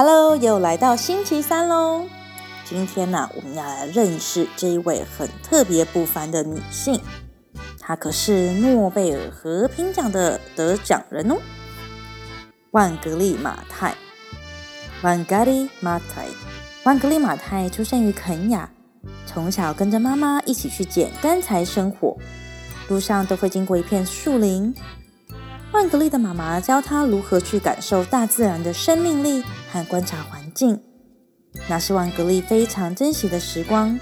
Hello，又来到星期三喽。今天呢，我们要来认识这一位很特别不凡的女性，她可是诺贝尔和平奖的得奖人哦。万格丽·马泰 （Wangari Maathai）。万格丽·马泰出生于肯亚，从小跟着妈妈一起去捡干柴生火，路上都会经过一片树林。万格丽的妈妈教她如何去感受大自然的生命力和观察环境，那是万格丽非常珍惜的时光。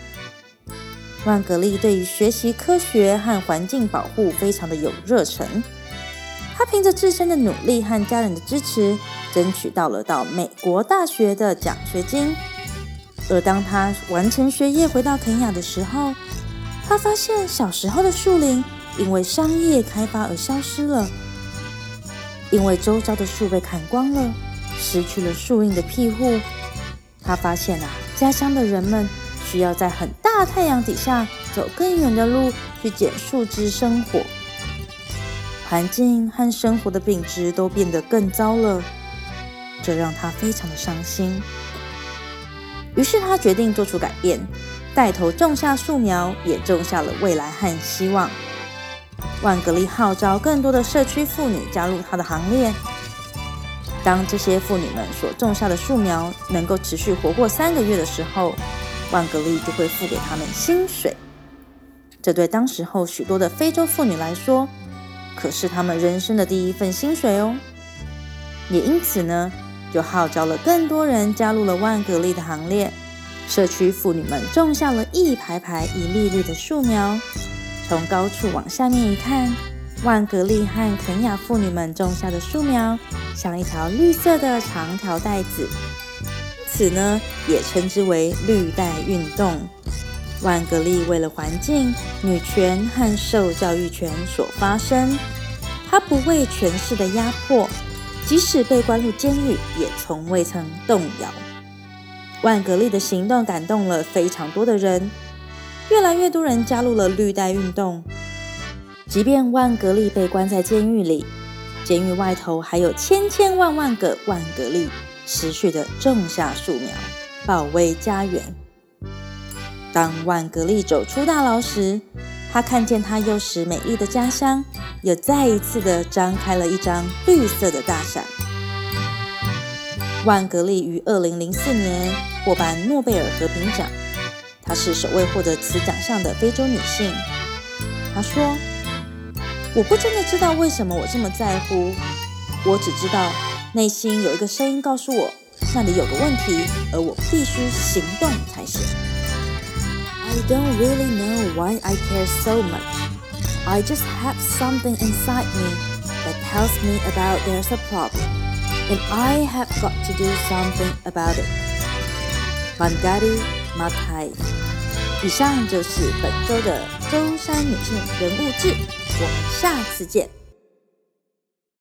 万格丽对于学习科学和环境保护非常的有热忱，他凭着自身的努力和家人的支持，争取到了到美国大学的奖学金。而当他完成学业回到肯亚的时候，他发现小时候的树林因为商业开发而消失了。因为周遭的树被砍光了，失去了树荫的庇护，他发现啊，家乡的人们需要在很大太阳底下走更远的路去捡树枝生火，环境和生活的品质都变得更糟了，这让他非常的伤心。于是他决定做出改变，带头种下树苗，也种下了未来和希望。万格丽号召更多的社区妇女加入他的行列。当这些妇女们所种下的树苗能够持续活过三个月的时候，万格丽就会付给他们薪水。这对当时候许多的非洲妇女来说，可是他们人生的第一份薪水哦。也因此呢，就号召了更多人加入了万格丽的行列。社区妇女们种下了一排排一粒粒的树苗。从高处往下面一看，万格利和肯雅妇女们种下的树苗像一条绿色的长条带子，此呢也称之为绿带运动。万格利为了环境、女权和受教育权所发声，她不畏权势的压迫，即使被关入监狱，也从未曾动摇。万格利的行动感动了非常多的人。越来越多人加入了绿带运动，即便万格利被关在监狱里，监狱外头还有千千万万个万格利持续的种下树苗，保卫家园。当万格利走出大牢时，他看见他幼时美丽的家乡，又再一次的张开了一张绿色的大伞。万格利于二零零四年获颁诺贝尔和平奖。她是首位获得此奖项的非洲女性。她说：“我不真的知道为什么我这么在乎，我只知道内心有一个声音告诉我那里有个问题，而我必须行动才行。” I don't really know why I care so much. I just have something inside me that tells me about there's a problem, and I have got to do something about it. 茅台。以上就是本周的舟山女性人物志，我们下次见。